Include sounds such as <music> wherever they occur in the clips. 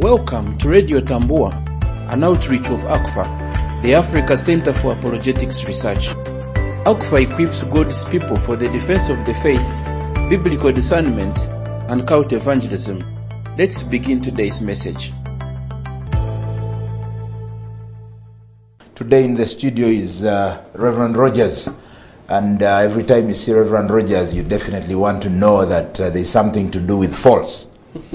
Welcome to Radio Tambua, an outreach of ACFA, the Africa Center for Apologetics Research. ACFA equips God's people for the defense of the faith, biblical discernment, and cult evangelism. Let's begin today's message. Today in the studio is uh, Reverend Rogers. And uh, every time you see Reverend Rogers, you definitely want to know that uh, there's something to do with false.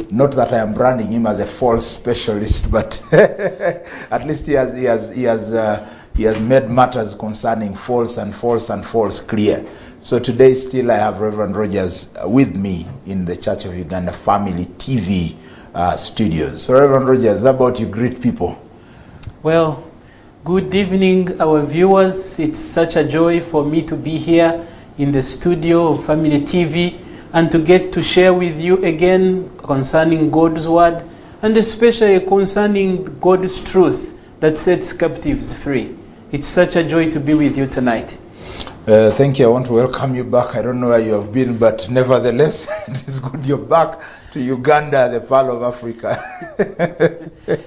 Not that I am branding him as a false specialist, but <laughs> at least he has he has he has uh, he has made matters concerning false and false and false clear. So today, still, I have Reverend Rogers with me in the Church of Uganda Family TV uh, studios. So, Reverend Rogers, how about you greet people? Well, good evening, our viewers. It's such a joy for me to be here in the studio of Family TV and to get to share with you again concerning God's Word and especially concerning God's truth that sets captives free. It's such a joy to be with you tonight. Uh, thank you. I want to welcome you back. I don't know where you have been, but nevertheless, <laughs> it is good you're back to Uganda, the pearl of Africa.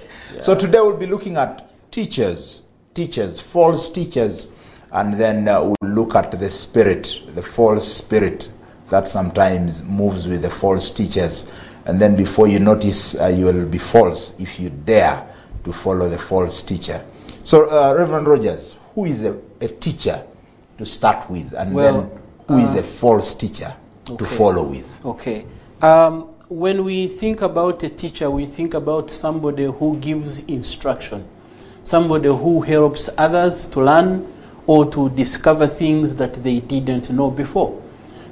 <laughs> So today we'll be looking at teachers, teachers, false teachers, and then uh, we'll look at the spirit, the false spirit that sometimes moves with the false teachers. And then before you notice, uh, you will be false if you dare to follow the false teacher. So, uh, Reverend Rogers, who is a, a teacher to start with, and Well, then who is uh, a false teacher to follow with? Okay. Um, when we think about a teacher, we think about somebody who gives instruction, somebody who helps others to learn or to discover things that they didn't know before.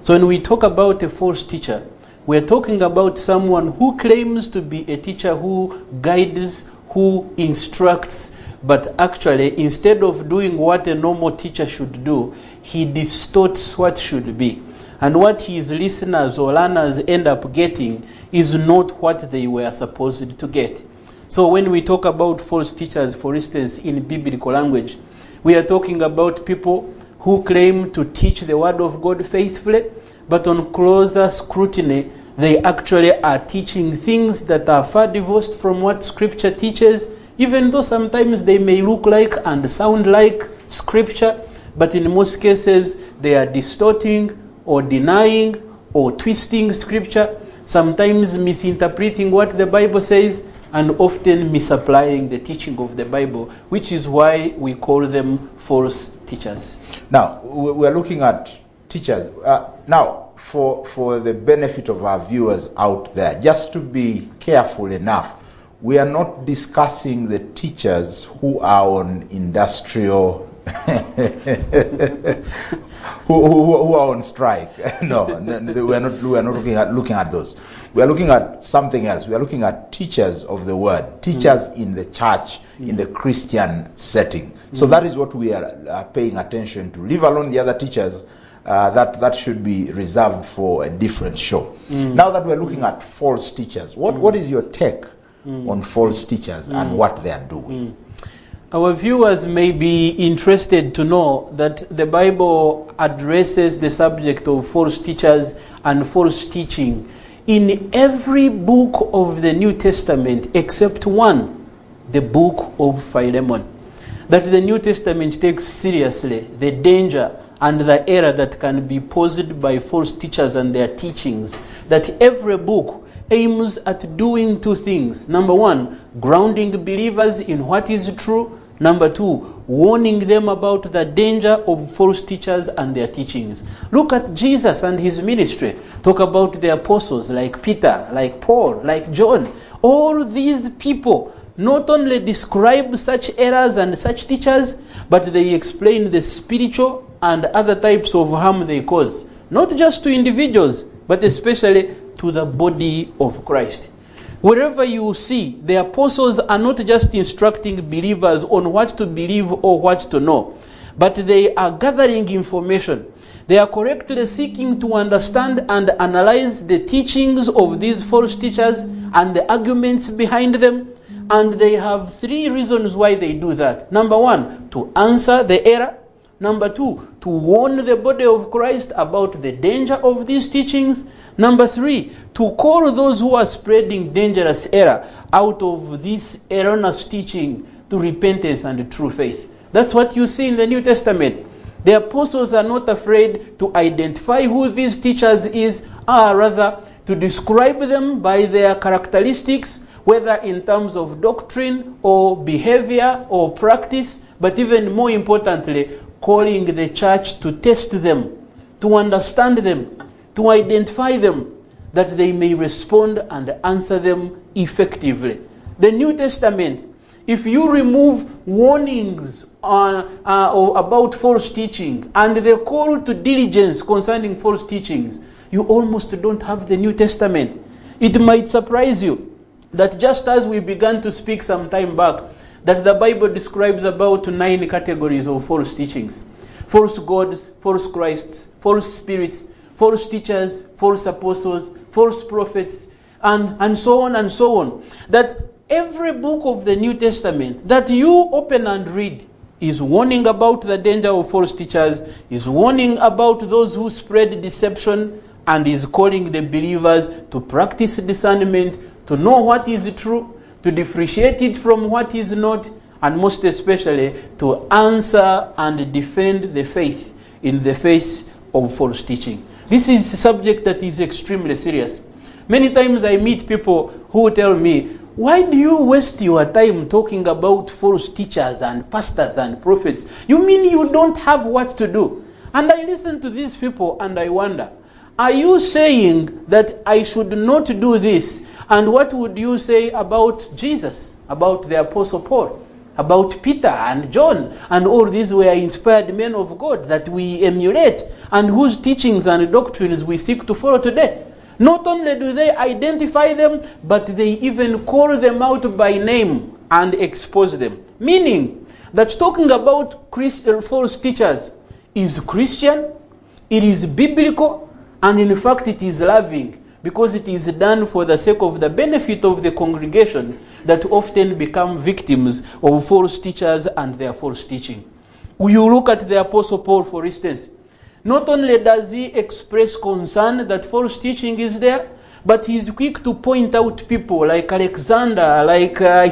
So when we talk about a false teacher, we're talking about someone who claims to be a teacher who guides, who instructs, but actually, instead of doing what a normal teacher should do, he distorts what should be. And what his listeners or learners end up getting is not what they were supposed to get. So when we talk about false teachers, for instance, in biblical language, we are talking about people who claim to teach the word of God faithfully, but on closer scrutiny, they actually are teaching things that are far divorced from what scripture teaches, even though sometimes they may look like and sound like scripture, but in most cases they are distorting or denying or twisting scripture, sometimes misinterpreting what the Bible says, and often misapplying the teaching of the Bible, which is why we call them false teachers. Now, we- we're looking at teachers. Uh, now, for, for the benefit of our viewers out there, just to be careful enough, we are not discussing the teachers who are on industrial, <laughs> who, who, who are on strike. <laughs> no, no, we are not, we are not looking, at, looking at those. We are looking at something else. We are looking at teachers of the word, teachers mm. in the church, in the mm. Christian setting. So that is what we are paying attention to. Leave alone the other teachers. Uh, that that should be reserved for a different show. Mm. Now that we're looking at false teachers, what what is your take on false teachers and what they are doing? Our viewers may be interested to know that the Bible addresses the subject of false teachers and false teaching in every book of the New Testament except one, the book of Philemon. That the New Testament takes seriously the danger and the error that can be posed by false teachers and their teachings. That every book aims at doing two things. Number one, grounding believers in what is true. Number two, warning them about the danger of false teachers and their teachings. Look at Jesus and his ministry. Talk about the apostles like Peter, like Paul, like John. All these people not only describe such errors and such teachers, but they explain the spiritual and other types of harm they cause, not just to individuals, but especially to the body of Christ. Wherever you see, the apostles are not just instructing believers on what to believe or what to know, but they are gathering information. They are correctly seeking to understand and analyze the teachings of these false teachers and the arguments behind them. And they have three reasons why they do that. Number one, to answer the error. Number two, to warn the body of Christ about the danger of these teachings. Number three, to call those who are spreading dangerous error out of this erroneous teaching to repentance and true faith. That's what you see in the New Testament. The apostles are not afraid to identify who these teachers is, or rather to describe them by their characteristics, whether in terms of doctrine or behavior or practice, but even more importantly, calling the church to test them, to understand them, to identify them, that they may respond and answer them effectively. The New Testament, if you remove warnings on, uh, about false teaching and the call to diligence concerning false teachings, you almost don't have the New Testament. It might surprise you that just as we began to speak some time back, that the Bible describes about nine categories of false teachings false gods, false Christs, false spirits, false teachers, false apostles, false prophets, and, and so on and so on. That every book of the New Testament that you open and read is warning about the danger of false teachers, is warning about those who spread deception, and is calling the believers to practice discernment, to know what is true, to differentiate it from what is not, and most especially to answer and defend the faith in the face of false teaching. This is a subject that is extremely serious. Many times I meet people who tell me, why do you waste your time talking about false teachers and pastors and prophets? You mean you don't have what to do? And I listen to these people and I wonder, are you saying that I should not do this? And what would you say about Jesus, about the Apostle Paul, about Peter and John, and all these were inspired men of God that we emulate and whose teachings and doctrines we seek to follow today? Not only do they identify them, but they even call them out by name and expose them. Meaning that talking about uh, false teachers is Christian, it is biblical, and in fact it is loving because it is done for the sake of the benefit of the congregation that often become victims of false teachers and their false teaching. You look at the Apostle Paul, for instance. Not only does he express concern that false teaching is there, but he's quick to point out people like Alexander, like uh,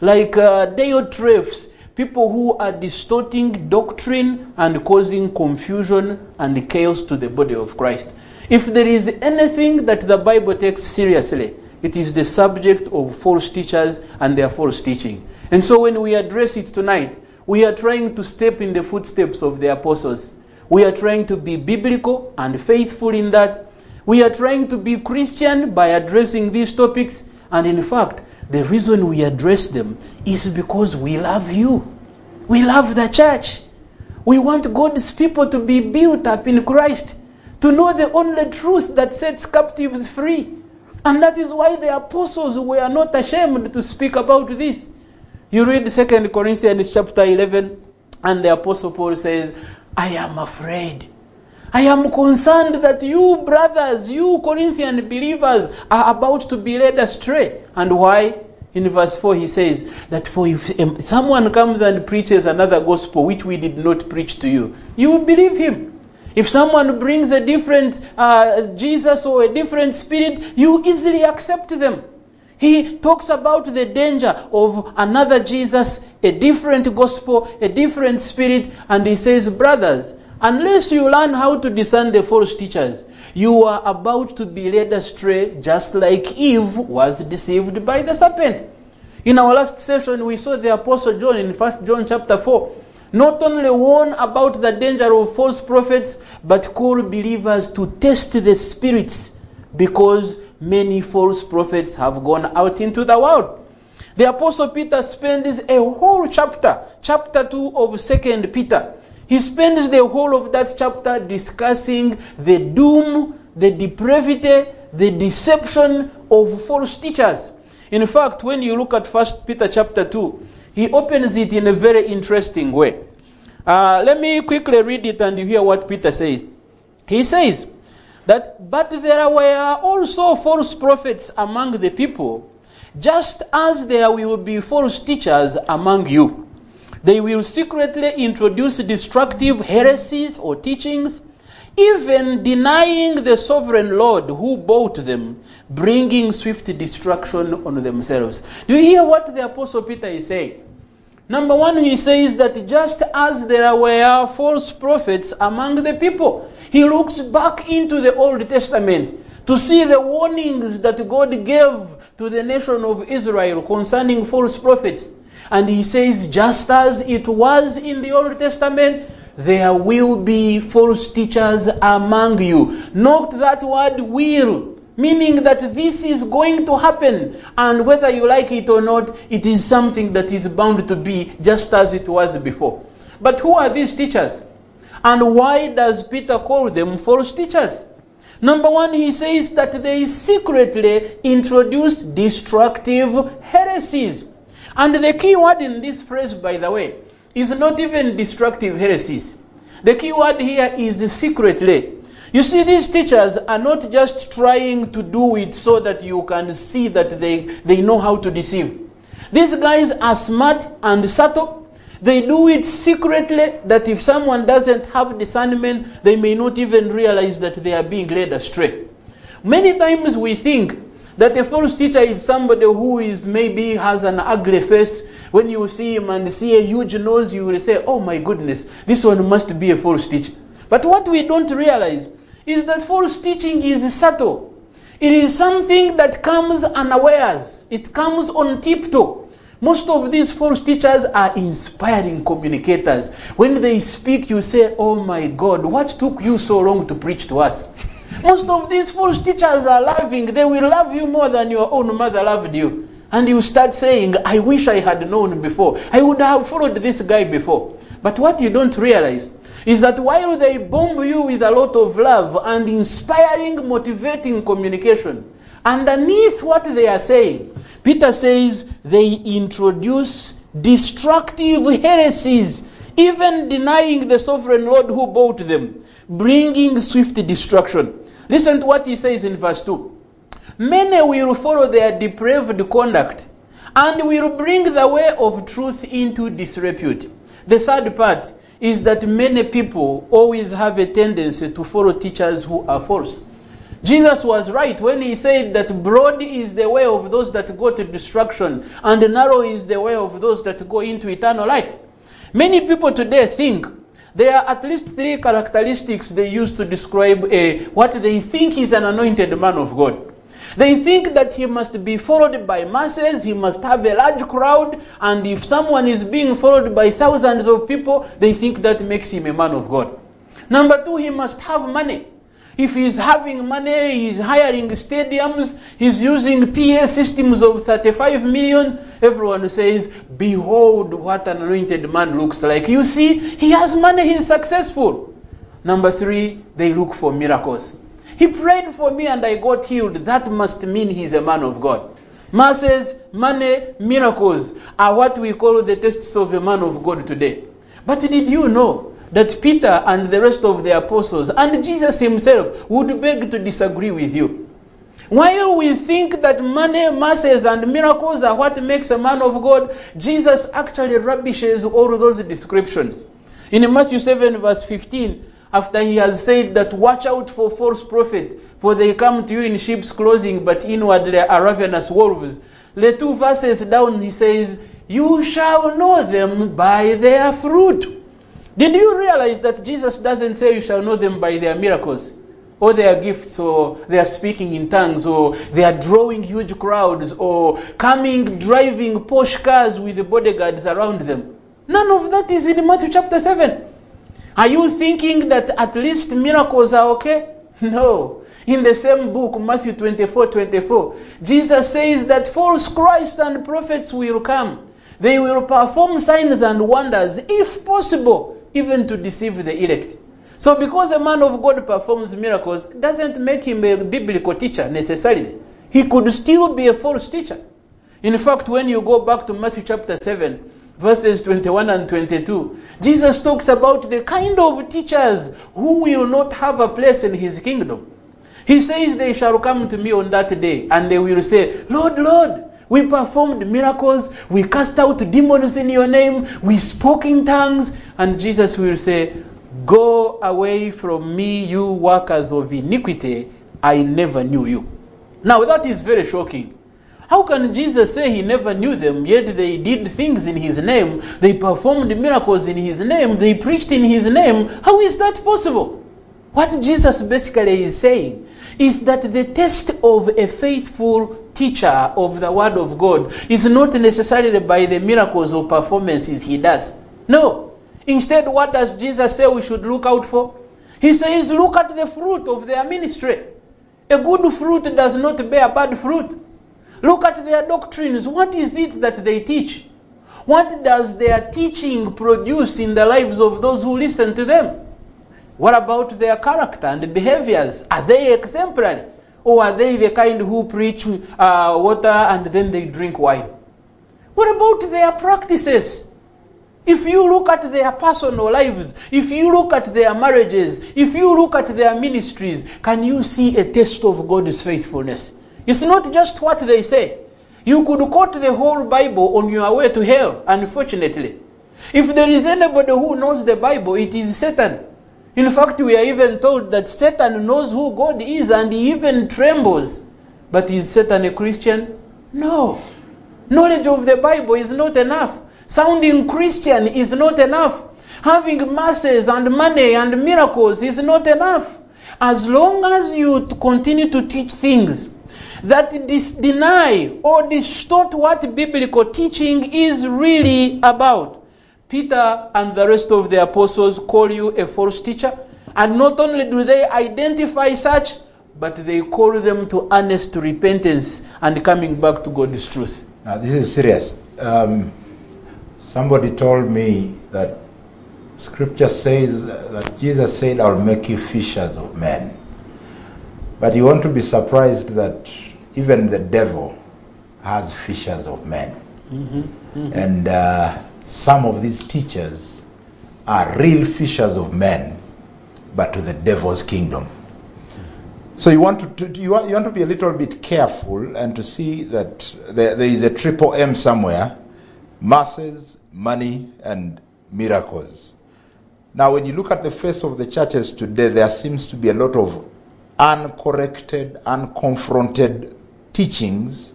like uh, Diotrephes, people who are distorting doctrine and causing confusion and chaos to the body of Christ. If there is anything that the Bible takes seriously, it is the subject of false teachers and their false teaching. And so when we address it tonight, we are trying to step in the footsteps of the apostles. We are trying to be biblical and faithful in that. We are trying to be Christian by addressing these topics. And in fact, the reason we address them is because we love you. We love the church. We want God's people to be built up in Christ, to know the only truth that sets captives free. And that is why the apostles were not ashamed to speak about this. You read 2 Corinthians chapter 11, and the apostle Paul says, I am afraid. I am concerned that you brothers, you Corinthian believers, are about to be led astray. And why? In verse 4, he says that for if someone comes and preaches another gospel which we did not preach to you, you will believe him. If someone brings a different uh, Jesus or a different spirit, you easily accept them. He talks about the danger of another Jesus, a different gospel, a different spirit, and he says, Brothers, unless you learn how to discern the false teachers, you are about to be led astray just like Eve was deceived by the serpent. In our last session, we saw the Apostle John in 1 John chapter 4 not only warn about the danger of false prophets, but call believers to test the spirits because many false prophets have gone out into the world. The Apostle Peter spends a whole chapter, chapter 2 of 2 Peter. He spends the whole of that chapter discussing the doom, the depravity, the deception of false teachers. In fact, when you look at 1 Peter chapter 2, he opens it in a very interesting way. Uh, let me quickly read it and you hear what Peter says. He says that, but there were also false prophets among the people, just as there will be false teachers among you. They will secretly introduce destructive heresies or teachings, even denying the sovereign Lord who bought them, bringing swift destruction on themselves. Do you hear what the Apostle Peter is saying? Number one, he says that just as there were false prophets among the people, he looks back into the Old Testament to see the warnings that God gave to the nation of Israel concerning false prophets. And he says, just as it was in the Old Testament, there will be false teachers among you. Note that word will, meaning that this is going to happen. And whether you like it or not, it is something that is bound to be just as it was before. But who are these teachers? And why does Peter call them false teachers? Number one, he says that they secretly introduce destructive heresies. And the key word in this phrase, by the way, is not even destructive heresies. The key word here is secretly. You see, these teachers are not just trying to do it so that you can see that they, they know how to deceive. These guys are smart and subtle. They do it secretly that if someone doesn't have discernment, they may not even realize that they are being led astray. Many times we think that a false teacher is somebody who is maybe has an ugly face. When you see him and see a huge nose, you will say, Oh my goodness, this one must be a false teacher. But what we don't realize is that false teaching is subtle. It is something that comes unawares. It comes on tiptoe. Most of these false teachers are inspiring communicators. When they speak, you say, Oh my God, what took you so long to preach to us? <laughs> Most of these false teachers are loving. They will love you more than your own mother loved you. And you start saying, I wish I had known before. I would have followed this guy before. But what you don't realize is that while they bomb you with a lot of love and inspiring, motivating communication, underneath what they are saying, Peter says they introduce destructive heresies, even denying the sovereign Lord who bought them, bringing swift destruction. Listen to what he says in verse 2. Many will follow their depraved conduct and will bring the way of truth into disrepute. The sad part is that many people always have a tendency to follow teachers who are false. Jesus was right when he said that broad is the way of those that go to destruction, and narrow is the way of those that go into eternal life. Many people today think there are at least three characteristics they use to describe a, what they think is an anointed man of God. They think that he must be followed by masses, he must have a large crowd, and if someone is being followed by thousands of people, they think that makes him a man of God. Number two, he must have money. If he's having money, he's hiring stadiums, he's using PA systems of 35 million, everyone says, Behold what an anointed man looks like. You see, he has money, he's successful. Number three, they look for miracles. He prayed for me and I got healed. That must mean he's a man of God. Masses, money, miracles are what we call the tests of a man of God today. But did you know that Peter and the rest of the apostles and Jesus himself would beg to disagree with you? While we think that money, masses, and miracles are what makes a man of God, Jesus actually rubbishes all those descriptions. In Matthew 7, verse 15, after he has said that watch out for false prophets, for they come to you in sheep's clothing, but inwardly are ravenous wolves. The two verses down, he says, You shall know them by their fruit. Did you realize that Jesus doesn't say you shall know them by their miracles? Or their gifts, or they are speaking in tongues, or they are drawing huge crowds, or coming driving Porsche cars with bodyguards around them. None of that is in Matthew chapter 7. Are you thinking that at least miracles are okay? <laughs> No. In the same book, Matthew 24 24, Jesus says that false Christ and prophets will come. They will perform signs and wonders, if possible, even to deceive the elect. So, because a man of God performs miracles, doesn't make him a biblical teacher necessarily. He could still be a false teacher. In fact, when you go back to Matthew chapter 7, verses 21 and 22, Jesus talks about the kind of teachers who will not have a place in his kingdom. He says, They shall come to me on that day, and they will say, Lord, Lord, We performed miracles. We cast out demons in your name. We spoke in tongues. And Jesus will say, Go away from me, you workers of iniquity. I never knew you. Now, that is very shocking. How can Jesus say he never knew them, yet they did things in his name, they performed miracles in his name, they preached in his name? How is that possible? What Jesus basically is saying is that the test of a faithful teacher of the Word of God is not necessarily by the miracles or performances he does. No. Instead, what does Jesus say we should look out for? He says, Look at the fruit of their ministry. A good fruit does not bear bad fruit. Look at their doctrines. What is it that they teach? What does their teaching produce in the lives of those who listen to them? What about their character and behaviors? Are they exemplary? Or are they the kind who preach uh, water and then they drink wine? What about their practices? If you look at their personal lives, if you look at their marriages, if you look at their ministries, can you see a taste of God's faithfulness? It's not just what they say. You could quote the whole Bible on your way to hell, unfortunately. If there is anybody who knows the Bible, it is Satan. In fact, we are even told that Satan knows who God is and he even trembles. But is Satan a Christian? No. Knowledge of the Bible is not enough. Sounding Christian is not enough. Having masses and money and miracles is not enough. As long as you continue to teach things that dis- deny or distort what biblical teaching is really about. Peter and the rest of the apostles call you a false teacher. And not only do they identify such, but they call them to honest repentance and coming back to God's truth. Now, this is serious. Um, somebody told me that scripture says that Jesus said, I'll make you fishers of men. But you want to be surprised that even the devil has fishers of men. Mm-hmm. Mm-hmm. And uh, some of these teachers are real fishers of men, but to the devil's kingdom. So you want to, to you, want, you want to be a little bit careful and to see that there, there is a triple M somewhere: masses, money, and miracles. Now, when you look at the face of the churches today, there seems to be a lot of uncorrected, unconfronted teachings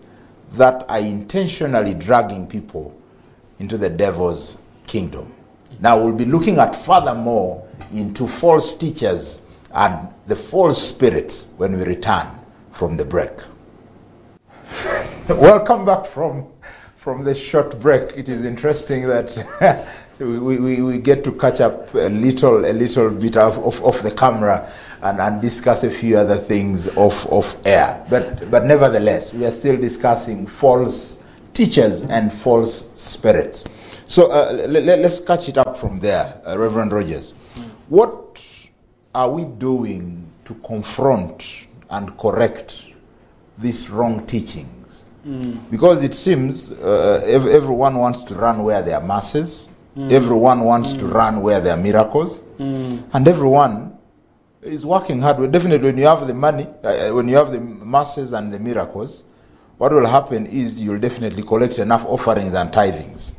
that are intentionally dragging people into the devil's kingdom. Now we'll be looking at furthermore into false teachers and the false spirits when we return from the break. <laughs> Welcome back from from this short break. It is interesting that <laughs> we, we, we get to catch up a little a little bit of, of, of the camera and, and discuss a few other things off, off air. But but nevertheless, we are still discussing false teachers and false spirits. So uh, let, us catch it up from there, uh, Reverend Rogers. What are we doing to confront and correct these wrong teachings? Mm. Because it seems uh, ev- everyone wants to run where there are masses, everyone wants to run where there are miracles, Mm. and everyone is working hard. Well, definitely, when you have the money, uh, when you have the masses and the miracles, what will happen is you'll definitely collect enough offerings and tithings.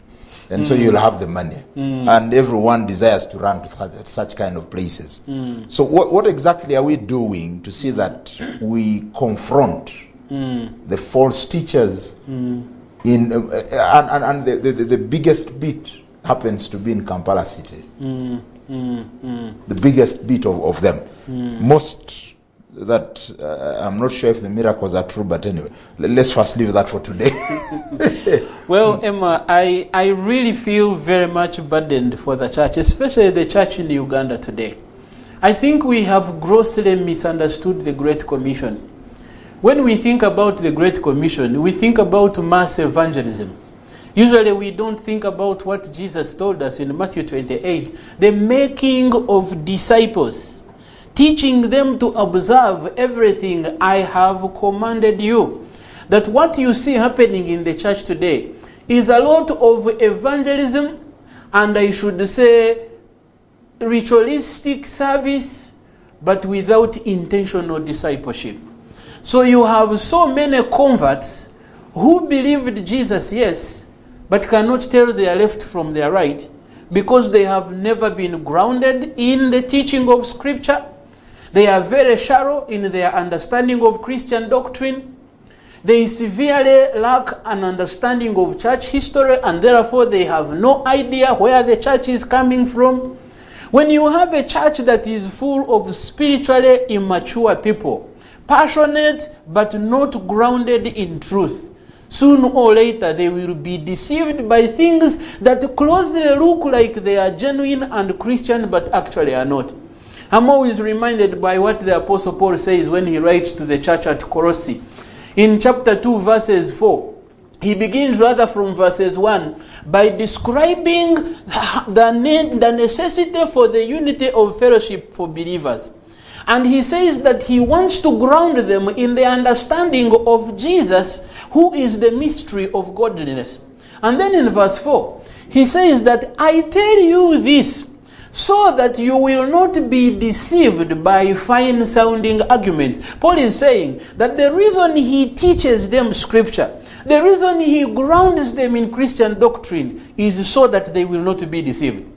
And so you'll have the money. Mm. And everyone desires to run to such, kind of places. Mm. So, what, what exactly are we doing to see that we confront Mm. the false teachers Mm. in, uh, and, and, and the, the, the biggest bit happens to be in Kampala City? Mm. Mm. Mm. the biggest bit of, of them. Most that uh, I'm not sure if the miracles are true, but anyway, let's first leave that for today. <laughs> Well, Emma, I, I really feel very much burdened for the church, especially the church in Uganda today. I think we have grossly misunderstood the Great Commission. When we think about the Great Commission, we think about mass evangelism. Usually, we don't think about what Jesus told us in Matthew 28 the making of disciples, teaching them to observe everything I have commanded you. That what you see happening in the church today is a lot of evangelism, and I should say ritualistic service, but without intentional discipleship. So you have so many converts who believed Jesus, yes, but cannot tell their left from their right because they have never been grounded in the teaching of Scripture. They are very shallow in their understanding of Christian doctrine. They severely lack an understanding of church history and therefore they have no idea where the church is coming from. When you have a church that is full of spiritually immature people, passionate but not grounded in truth, soon or later they will be deceived by things that closely look like they are genuine and Christian but actually are not. I'm always reminded by what the Apostle Paul says when he writes to the church at Colossae. In chapter 2, verses 4, he begins rather from verses 1 by describing the, the necessity for the unity of fellowship for believers. And he says that he wants to ground them in the understanding of Jesus, who is the mystery of godliness. And then in verse 4, he says that I tell you this so that you will not be deceived by fine sounding arguments. Paul is saying that the reason he teaches them scripture, the reason he grounds them in Christian doctrine is so that they will not be deceived.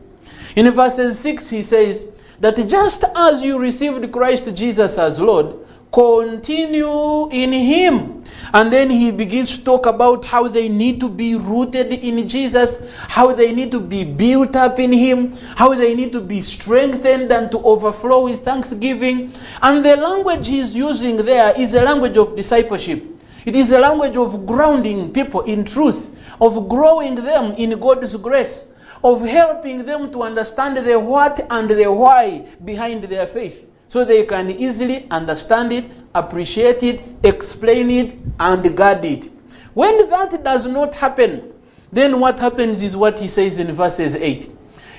In verses 6, he says that just as you received Christ Jesus as Lord, continue in him. And then he begins to talk about how they need to be rooted in Jesus, how they need to be built up in him, how they need to be strengthened and to overflow with thanksgiving. And the language he's using there is a language of discipleship. It is a language of grounding people in truth, of growing them in God's grace, of helping them to understand the what and the why behind their faith so they can easily understand it, appreciate it, explain it, and guard it. When that does not happen, then what happens is what he says in verses 8.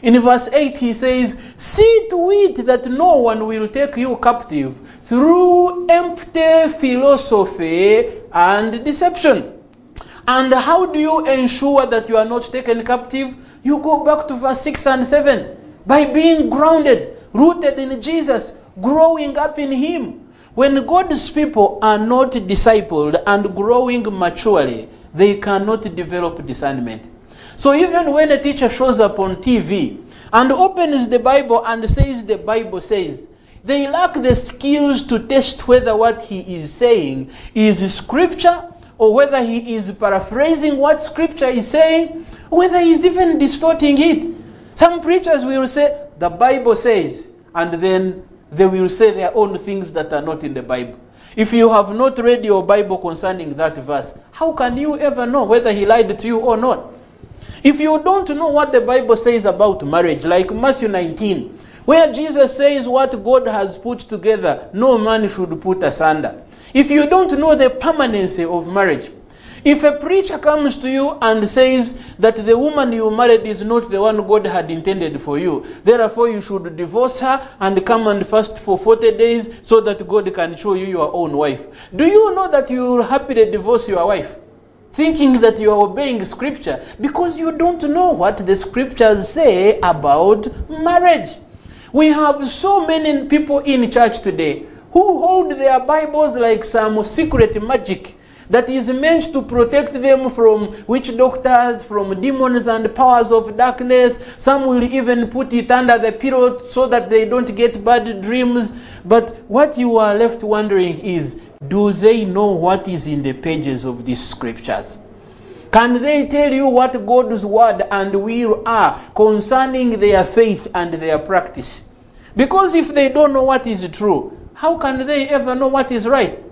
In verse 8, he says, See to it that no one will take you captive through empty philosophy and deception. And how do you ensure that you are not taken captive? You go back to verse 6 and 7 by being grounded, rooted in Jesus, growing up in Him. When God's people are not discipled and growing maturely, they cannot develop discernment. So even when a teacher shows up on TV and opens the Bible and says the Bible says, they lack the skills to test whether what he is saying is scripture or whether he is paraphrasing what scripture is saying, whether he is even distorting it. Some preachers will say, the Bible says, and then they will say their own things that are not in the Bible. If you have not read your Bible concerning that verse, how can you ever know whether he lied to you or not? If you don't know what the Bible says about marriage, like Matthew 19, where Jesus says what God has put together, no man should put asunder. If you don't know the permanency of marriage, if a preacher comes to you and says that the woman you married is not the one God had intended for you, therefore you should divorce her and come and fast for 40 days so that God can show you your own wife. Do you know that you will happily divorce your wife? Thinking that you are obeying scripture because you don't know what the scriptures say about marriage. We have so many people in church today who hold their Bibles like some secret magic that is meant to protect them from witch doctors, from demons and powers of darkness. Some will even put it under the pillow so that they don't get bad dreams. But what you are left wondering is do they know what is in the pages of these scriptures? Can they tell you what God's word and will are concerning their faith and their practice? Because if they don't know what is true, how can they ever know what is right?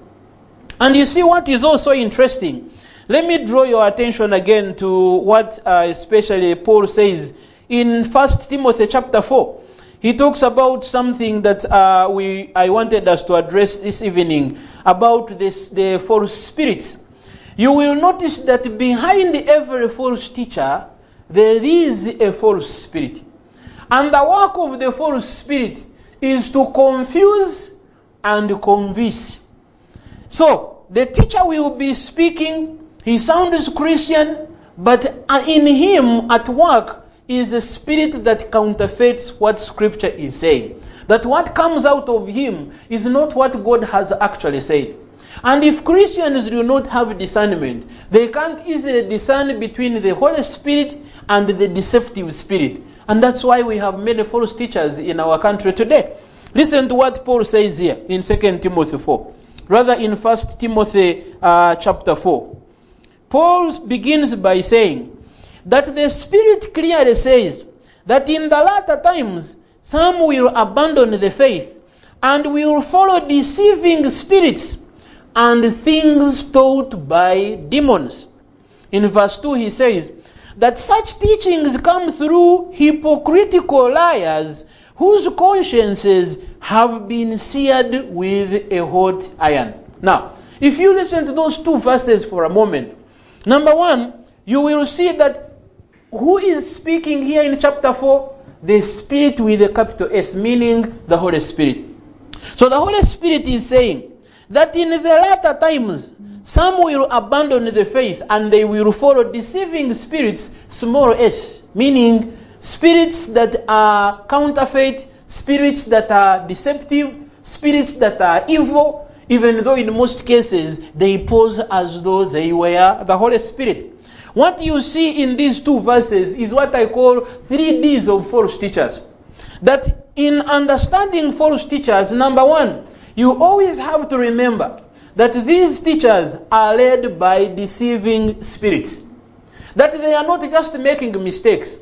And you see what is also interesting. Let me draw your attention again to what uh, especially Paul says in 1 Timothy chapter 4. He talks about something that uh, we I wanted us to address this evening about this, the false spirits. You will notice that behind every false teacher, there is a false spirit. And the work of the false spirit is to confuse and convince. So, the teacher will be speaking, he sounds Christian, but uh, in him at work is a spirit that counterfeits what scripture is saying. That what comes out of him is not what God has actually said. And if Christians do not have discernment, they can't easily discern between the Holy Spirit and the deceptive spirit. And that's why we have many false teachers in our country today. Listen to what Paul says here in 2 Timothy 4. Rather, in 1 Timothy uh, chapter 4. Paul begins by saying that the Spirit clearly says that in the latter times some will abandon the faith and will follow deceiving spirits and things taught by demons. In verse 2, he says that such teachings come through hypocritical liars whose consciences have been seared with a hot iron. Now, if you listen to those two verses for a moment, number one, you will see that who is speaking here in chapter 4? The Spirit with a capital S, meaning the Holy Spirit. So the Holy Spirit is saying that in the latter times, some will abandon the faith and they will follow deceiving spirits, small s, meaning spirits that are counterfeit, spirits that are deceptive, spirits that are evil, even though in most cases they pose as though they were the Holy Spirit. What you see in these two verses is what I call three D's of false teachers. That in understanding false teachers, number one, you always have to remember that these teachers are led by deceiving spirits. That they are not just making mistakes.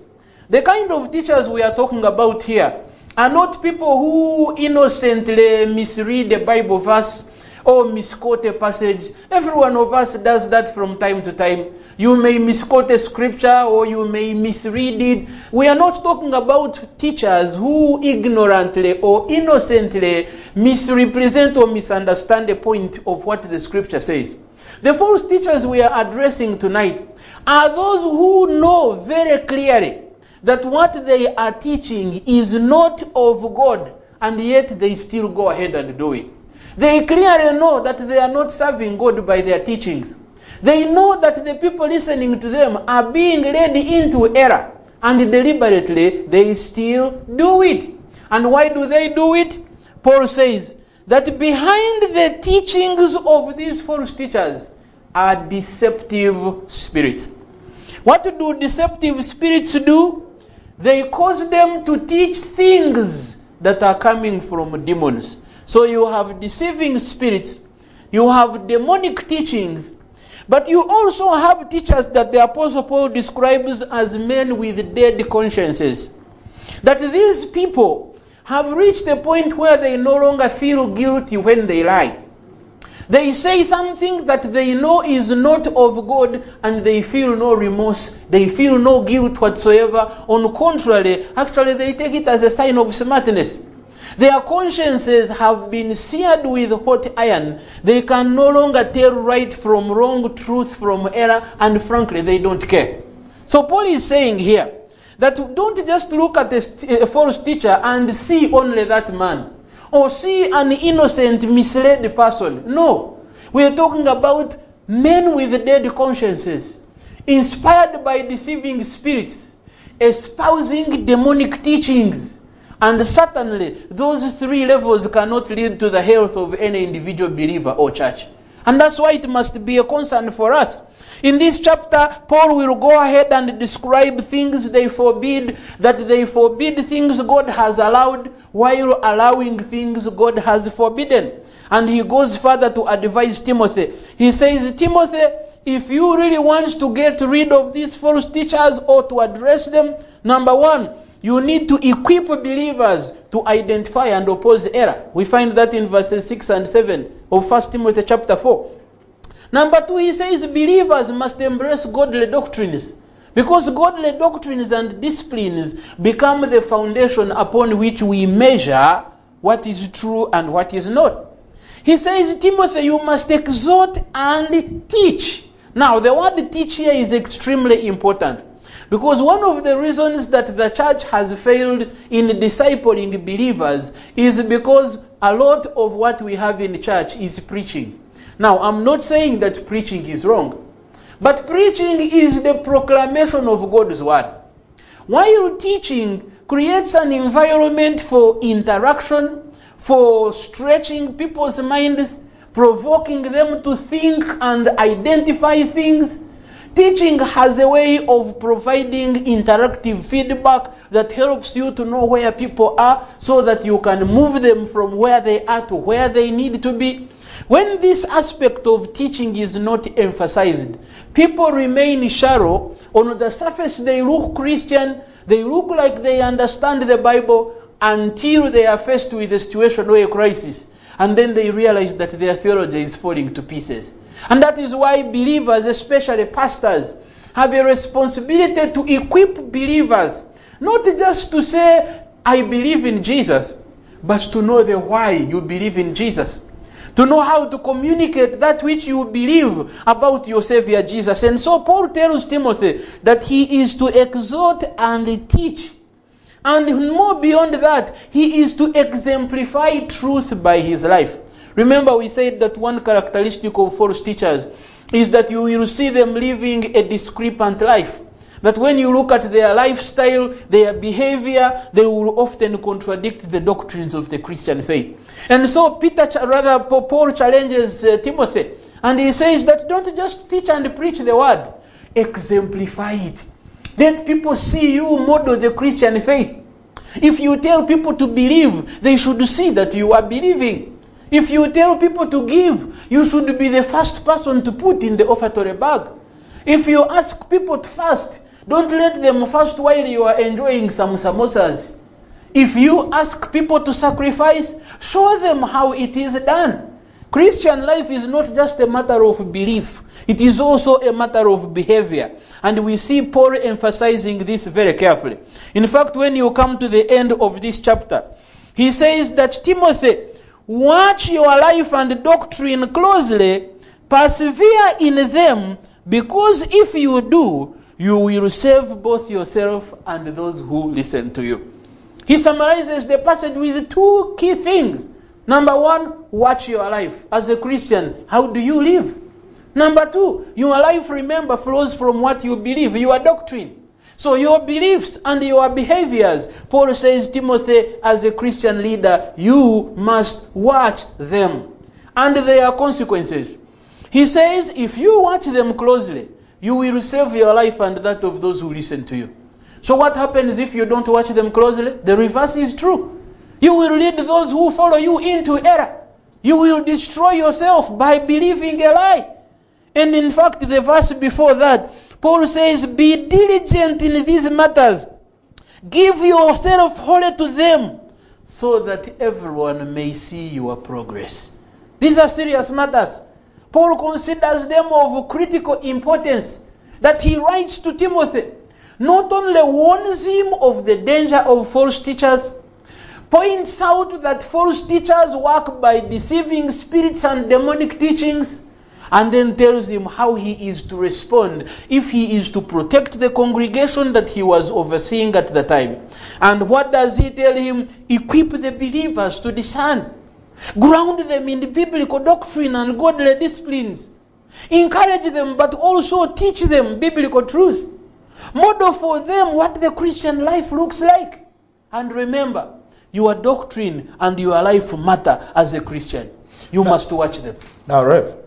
The kind of teachers we are talking about here are not people who innocently misread a Bible verse or misquote a passage. Every one of us does that from time to time. You may misquote a scripture or you may misread it. We are not talking about teachers who ignorantly or innocently misrepresent or misunderstand the point of what the scripture says. The false teachers we are addressing tonight are those who know very clearly that what they are teaching is not of God and yet they still go ahead and do it. They clearly know that they are not serving God by their teachings. They know that the people listening to them are being led into error, and deliberately they still do it. And why do they do it? Paul says that behind the teachings of these false teachers are deceptive spirits. What do deceptive spirits do? They cause them to teach things that are coming from demons. So you have deceiving spirits, you have demonic teachings, but you also have teachers that the Apostle Paul describes as men with dead consciences. That these people have reached a point where they no longer feel guilty when they lie. They say something that they know is not of God and they feel no remorse. They feel no guilt whatsoever. On contrary, actually they take it as a sign of smartness. Their consciences have been seared with hot iron. They can no longer tell right from wrong, truth from error, and frankly, they don't care. So Paul is saying here that don't just look at a false teacher and see only that man or see an innocent, misled person. No. We are talking about men with dead consciences, inspired by deceiving spirits, espousing demonic teachings. And certainly, those three levels cannot lead to the health of any individual believer or church. And that's why it must be a concern for us. In this chapter, Paul will go ahead and describe things they forbid, that they forbid things God has allowed while allowing things God has forbidden. And he goes further to advise Timothy. He says, Timothy, if you really want to get rid of these false teachers or to address them, number one, you need to equip believers to identify and oppose error. We find that in verses 6 and 7 of 1 Timothy chapter 4. Number two, he says believers must embrace godly doctrines. Because godly doctrines and disciplines become the foundation upon which we measure what is true and what is not. He says, Timothy, you must exhort and teach. Now, the word teach here is extremely important. Because one of the reasons that the church has failed in discipling believers is because a lot of what we have in church is preaching. Now, I'm not saying that preaching is wrong, but preaching is the proclamation of God's word. While teaching creates an environment for interaction, for stretching people's minds, provoking them to think and identify things. Teaching has a way of providing interactive feedback that helps you to know where people are so that you can move them from where they are to where they need to be. When this aspect of teaching is not emphasized, people remain shallow. On the surface, they look Christian, they look like they understand the Bible until they are faced with a situation or a crisis. And then they realize that their theology is falling to pieces. And that is why believers, especially pastors, have a responsibility to equip believers, not just to say, I believe in Jesus, but to know the why you believe in Jesus. To know how to communicate that which you believe about your Savior Jesus. And so Paul tells Timothy that he is to exhort and teach. And more beyond that, he is to exemplify truth by his life. Remember, we said that one characteristic of false teachers is that you will see them living a discrepant life. That when you look at their lifestyle, their behavior, they will often contradict the doctrines of the Christian faith. And so Peter, rather Paul challenges uh, Timothy, and he says that don't just teach and preach the word, exemplify it. Let people see you model the Christian faith. If you tell people to believe, they should see that you are believing. If you tell people to give, you should be the first person to put in the offertory bag. If you ask people to fast, don't let them fast while you are enjoying some samosas. If you ask people to sacrifice, show them how it is done. Christian life is not just a matter of belief, it is also a matter of behavior. And we see Paul emphasizing this very carefully. In fact, when you come to the end of this chapter, he says that Timothy, watch your life and doctrine closely, persevere in them, because if you do, you will save both yourself and those who listen to you. He summarizes the passage with two key things. Number one, watch your life. As a Christian, how do you live? Number two, your life, remember, flows from what you believe, your doctrine. So your beliefs and your behaviors, Paul says, Timothy, as a Christian leader, you must watch them. And there are consequences. He says, if you watch them closely, you will save your life and that of those who listen to you. So what happens if you don't watch them closely? The reverse is true. You will lead those who follow you into error. You will destroy yourself by believing a lie. And in fact, the verse before that, Paul says, Be diligent in these matters. Give yourself wholly to them so that everyone may see your progress. These are serious matters. Paul considers them of critical importance that he writes to Timothy. Not only warns him of the danger of false teachers, points out that false teachers work by deceiving spirits and demonic teachings, and then tells him how he is to respond if he is to protect the congregation that he was overseeing at the time. And what does he tell him? Equip the believers to discern. Ground them in biblical doctrine and godly disciplines. Encourage them, but also teach them biblical truth. Model for them what the Christian life looks like. And remember, your doctrine and your life matter as a Christian. You must watch them. Now, Rev,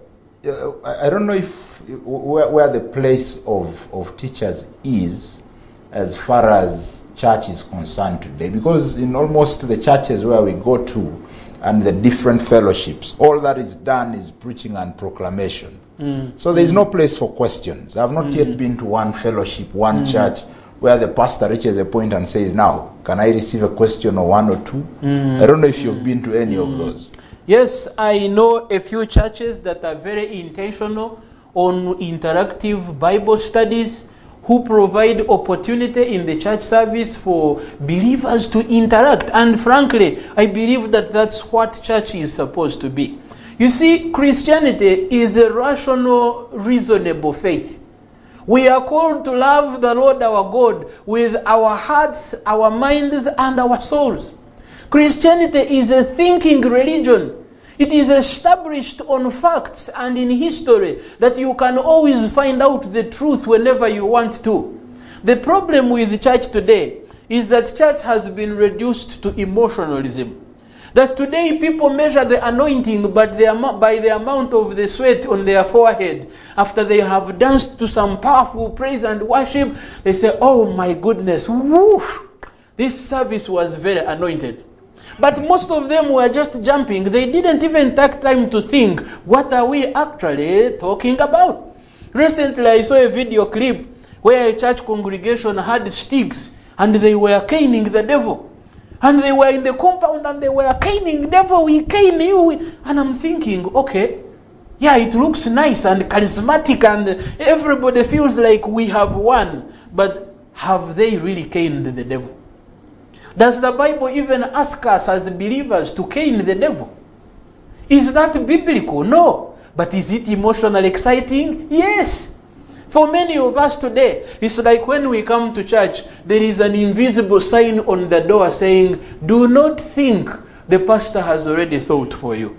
I I don't know if where, where the place of, of teachers is as far as church is concerned today, because in almost the churches where we go to and the different fellowships, all that is done is preaching and proclamation. Mm. So there is no place for questions. I've not yet mm. been to one fellowship, one mm. church where the pastor reaches a point and says, Now, can I receive a question or one or two? Mm. I don't know if you've been to any of those. Yes, I know a few churches that are very intentional on interactive Bible studies who provide opportunity in the church service for believers to interact. And frankly, I believe that that's what church is supposed to be. You see, Christianity is a rational, reasonable faith. We are called to love the Lord our God with our hearts, our minds, and our souls. Christianity is a thinking religion. It is established on facts and in history that you can always find out the truth whenever you want to. The problem with church today is that church has been reduced to emotionalism. That today people measure the anointing but the by the amount of the sweat on their forehead. After they have danced to some powerful praise and worship, they say, Oh my goodness, woo! This service was very anointed. But most of them were just jumping. They didn't even take time to think, what are we actually talking about? Recently, I saw a video clip where a church congregation had sticks and they were caning the devil. And they were in the compound and they were caning, devil, we cane you. And I'm thinking, okay, yeah, it looks nice and charismatic and everybody feels like we have won. But have they really caned the devil? Does the Bible even ask us as believers to cane the devil? Is that biblical? No. But is it emotionally exciting? Yes. For many of us today, it's like when we come to church, there is an invisible sign on the door saying, Do not think the pastor has already thought for you.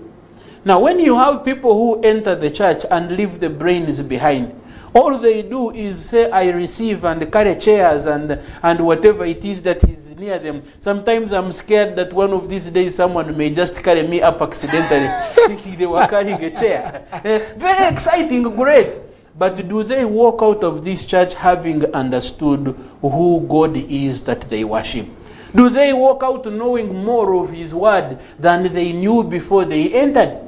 Now, when you have people who enter the church and leave the brains behind, all they do is say, I receive and carry chairs and, and whatever it is that is near them. Sometimes I'm scared that one of these days someone may just carry me up accidentally, <laughs> thinking they were carrying a chair. Eh, very exciting, great. But do they walk out of this church having understood who God is that they worship? Do they walk out knowing more of His Word than they knew before they entered?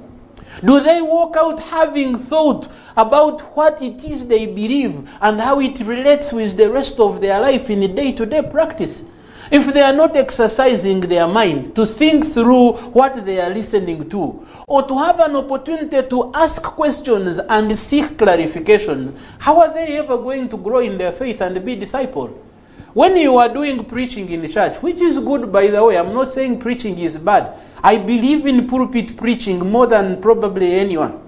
Do they walk out having thought about what it is they believe and how it relates with the rest of their life in day to day practice? If they are not exercising their mind to think through what they are listening to, or to have an opportunity to ask questions and seek clarification, how are they ever going to grow in their faith and be discipled? When you are doing preaching in church, which is good by the way, I'm not saying preaching is bad. I believe in pulpit preaching more than probably anyone.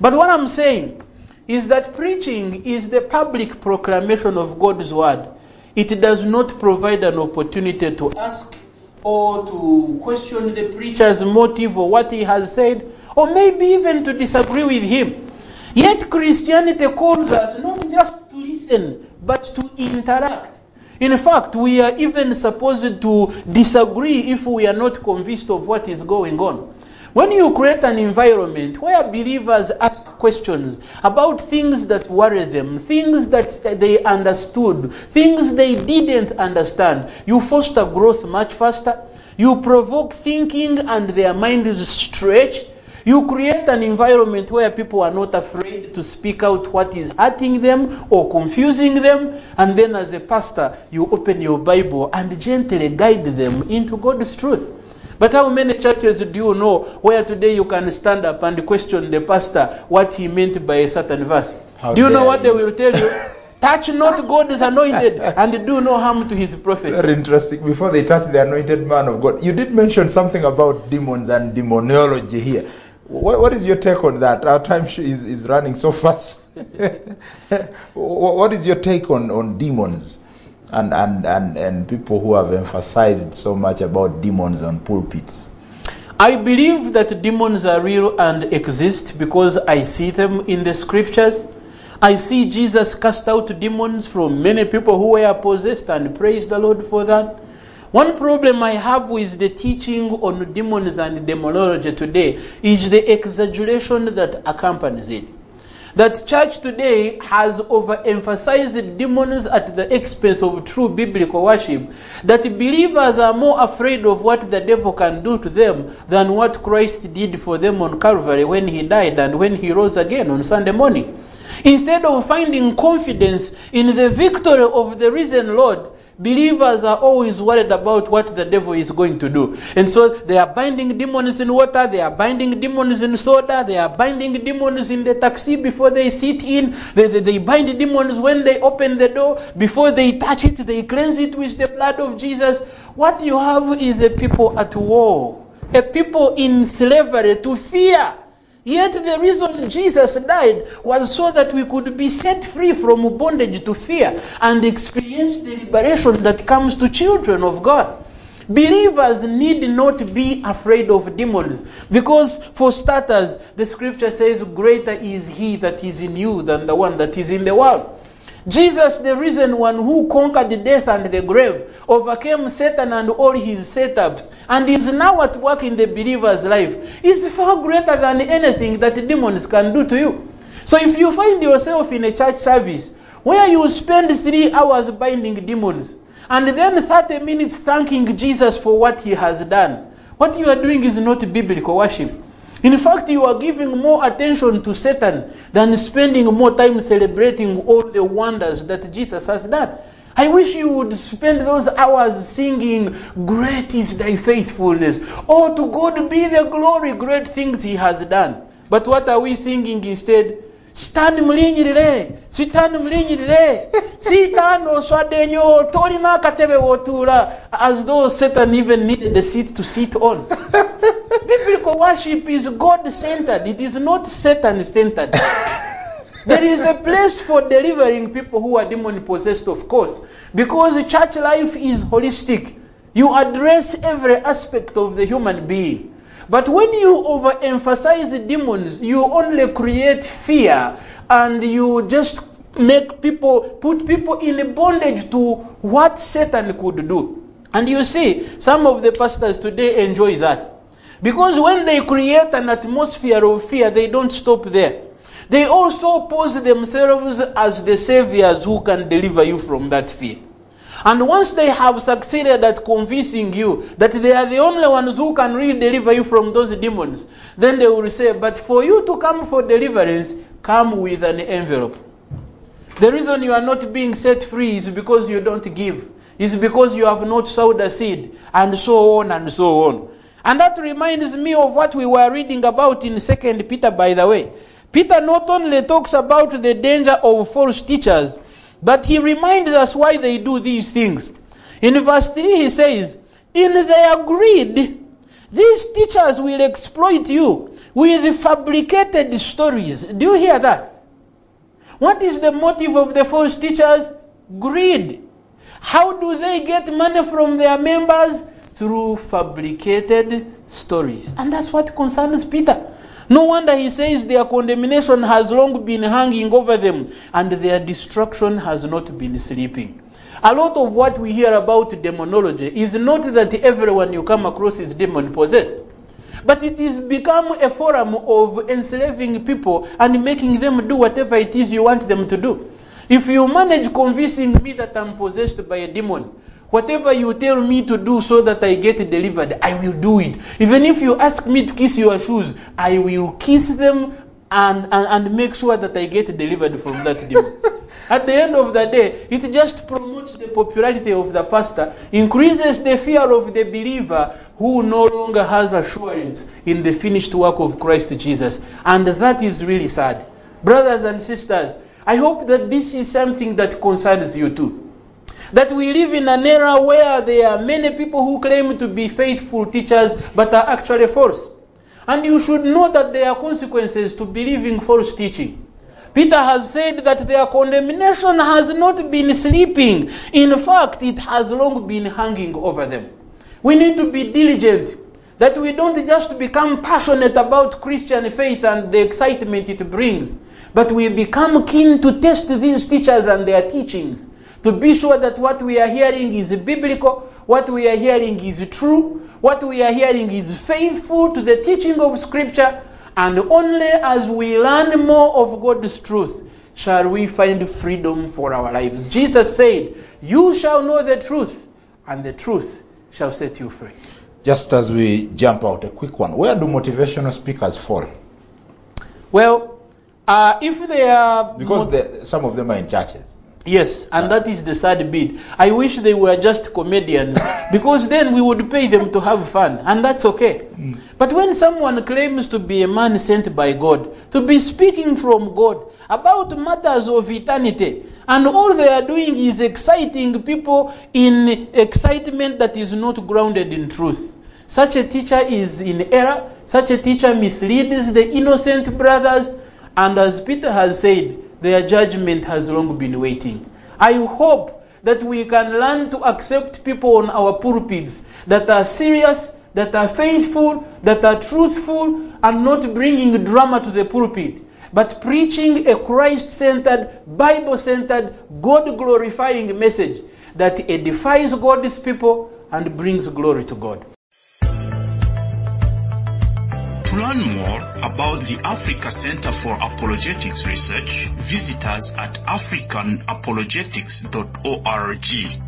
But what I'm saying is that preaching is the public proclamation of God's word. It does not provide an opportunity to ask or to question the preacher's motive or what he has said, or maybe even to disagree with him. Yet Christianity calls us not just to listen, but to interact. In fact, we are even supposed to disagree if we are not convinced of what is going on. When you create an environment where believers ask questions about things that worry them, things that they understood, things they didn't understand, you foster growth much faster. You provoke thinking and their mind is stretched. You create an environment where people are not afraid to speak out what is hurting them or confusing them. And then, as a pastor, you open your Bible and gently guide them into God's truth. But how many churches do you know where today you can stand up and question the pastor what he meant by a certain verse? How do you know what they will tell you? <laughs> Touch not God's anointed and do no harm to his prophets. Very interesting. Before they touch the anointed man of God, you did mention something about demons and demonology here. What, what is your take on that? Our time is, is running so fast. <laughs> What is your take on, on demons and, and, and, and people who have emphasized so much about demons on pulpits? I believe that demons are real and exist because I see them in the scriptures. I see Jesus cast out demons from many people who were possessed and praise the Lord for that. One problem I have with the teaching on demons and demonology today is the exaggeration that accompanies it. That church today has overemphasized demons at the expense of true biblical worship. That believers are more afraid of what the devil can do to them than what Christ did for them on Calvary when he died and when he rose again on Sunday morning. Instead of finding confidence in the victory of the risen Lord, believers are always worried about what the devil is going to do. And so they are binding demons in water, they are binding demons in soda, they are binding demons in the taxi before they sit in, they, they, they bind demons when they open the door, before they touch it, they cleanse it with the blood of Jesus. What you have is a people at war, a people in slavery to fear. Yet the reason Jesus died was so that we could be set free from bondage to fear and experience the liberation that comes to children of God. Believers need not be afraid of demons because, for starters, the scripture says, Greater is he that is in you than the one that is in the world. Jesus, the risen one who conquered death and the grave, overcame Satan and all his setups, and is now at work in the believer's life, is far greater than anything that demons can do to you. So if you find yourself in a church service where you spend three hours binding demons, and then 30 minutes thanking Jesus for what he has done, what you are doing is not biblical worship. In fact, you are giving more attention to Satan than spending more time celebrating all the wonders that Jesus has done. I wish you would spend those hours singing, Great is thy faithfulness. Oh, to God be the glory, great things he has done. But what are we singing instead? sitaani mulinyirire sitaani mulinyirire sitaani oswadde nnyo tolina akatebe as though satan even needed a seat to sit on <laughs> biblical worship is god centered it is not satan centered there is a place for delivering people who are demon possessed of course because church life is holistic you address every aspect of the human being but when you overemphasize demons, you only create fear and you just make people, put people in bondage to what Satan could do. And you see, some of the pastors today enjoy that. Because when they create an atmosphere of fear, they don't stop there. They also pose themselves as the saviors who can deliver you from that fear. And once they have succeeded at convincing you that they are the only ones who can really deliver you from those demons, then they will say, But for you to come for deliverance, come with an envelope. The reason you are not being set free is because you don't give, is because you have not sowed a seed, and so on and so on. And that reminds me of what we were reading about in 2 Peter, by the way. Peter not only talks about the danger of false teachers, but he reminds us why they do these things. In verse 3, he says, In their greed, these teachers will exploit you with fabricated stories. Do you hear that? What is the motive of the false teachers? Greed. How do they get money from their members? Through fabricated stories. And that's what concerns Peter. No wonder he says their condemnation has long been hanging over them and their destruction has not been sleeping. A lot of what we hear about demonology is not that everyone you come across is demon possessed, but it has become a forum of enslaving people and making them do whatever it is you want them to do. If you manage convincing me that I'm possessed by a demon, Whatever you tell me to do so that I get delivered, I will do it. Even if you ask me to kiss your shoes, I will kiss them and, and, and make sure that I get delivered from that demon. <laughs> At the end of the day, it just promotes the popularity of the pastor, increases the fear of the believer who no longer has assurance in the finished work of Christ Jesus. And that is really sad. Brothers and sisters, I hope that this is something that concerns you too that we live in an era where there are many people who claim to be faithful teachers but are actually false. And you should know that there are consequences to believing false teaching. Peter has said that their condemnation has not been sleeping. In fact, it has long been hanging over them. We need to be diligent that we don't just become passionate about Christian faith and the excitement it brings, but we become keen to test these teachers and their teachings to be sure that what we are hearing is biblical, what we are hearing is true, what we are hearing is faithful to the teaching of Scripture, and only as we learn more of God's truth shall we find freedom for our lives. Jesus said, You shall know the truth, and the truth shall set you free. Just as we jump out, a quick one. Where do motivational speakers fall? Well, uh, if they are. Because the, some of them are in churches. Yes, and that is the sad bit. I wish they were just comedians <laughs> because then we would pay them to have fun, and that's okay. Mm. But when someone claims to be a man sent by God, to be speaking from God about matters of eternity, and all they are doing is exciting people in excitement that is not grounded in truth. Such a teacher is in error, such a teacher misleads the innocent brothers, and as Peter has said, their judgment has long been waiting. I hope that we can learn to accept people on our pulpits that are serious, that are faithful, that are truthful, and not bringing drama to the pulpit. but preaching a Christ centered, Bible centered, God glorifying message that edifies God's people and brings glory to God. Learn more about the Africa Center for Apologetics Research, visit us at africanapologetics.org.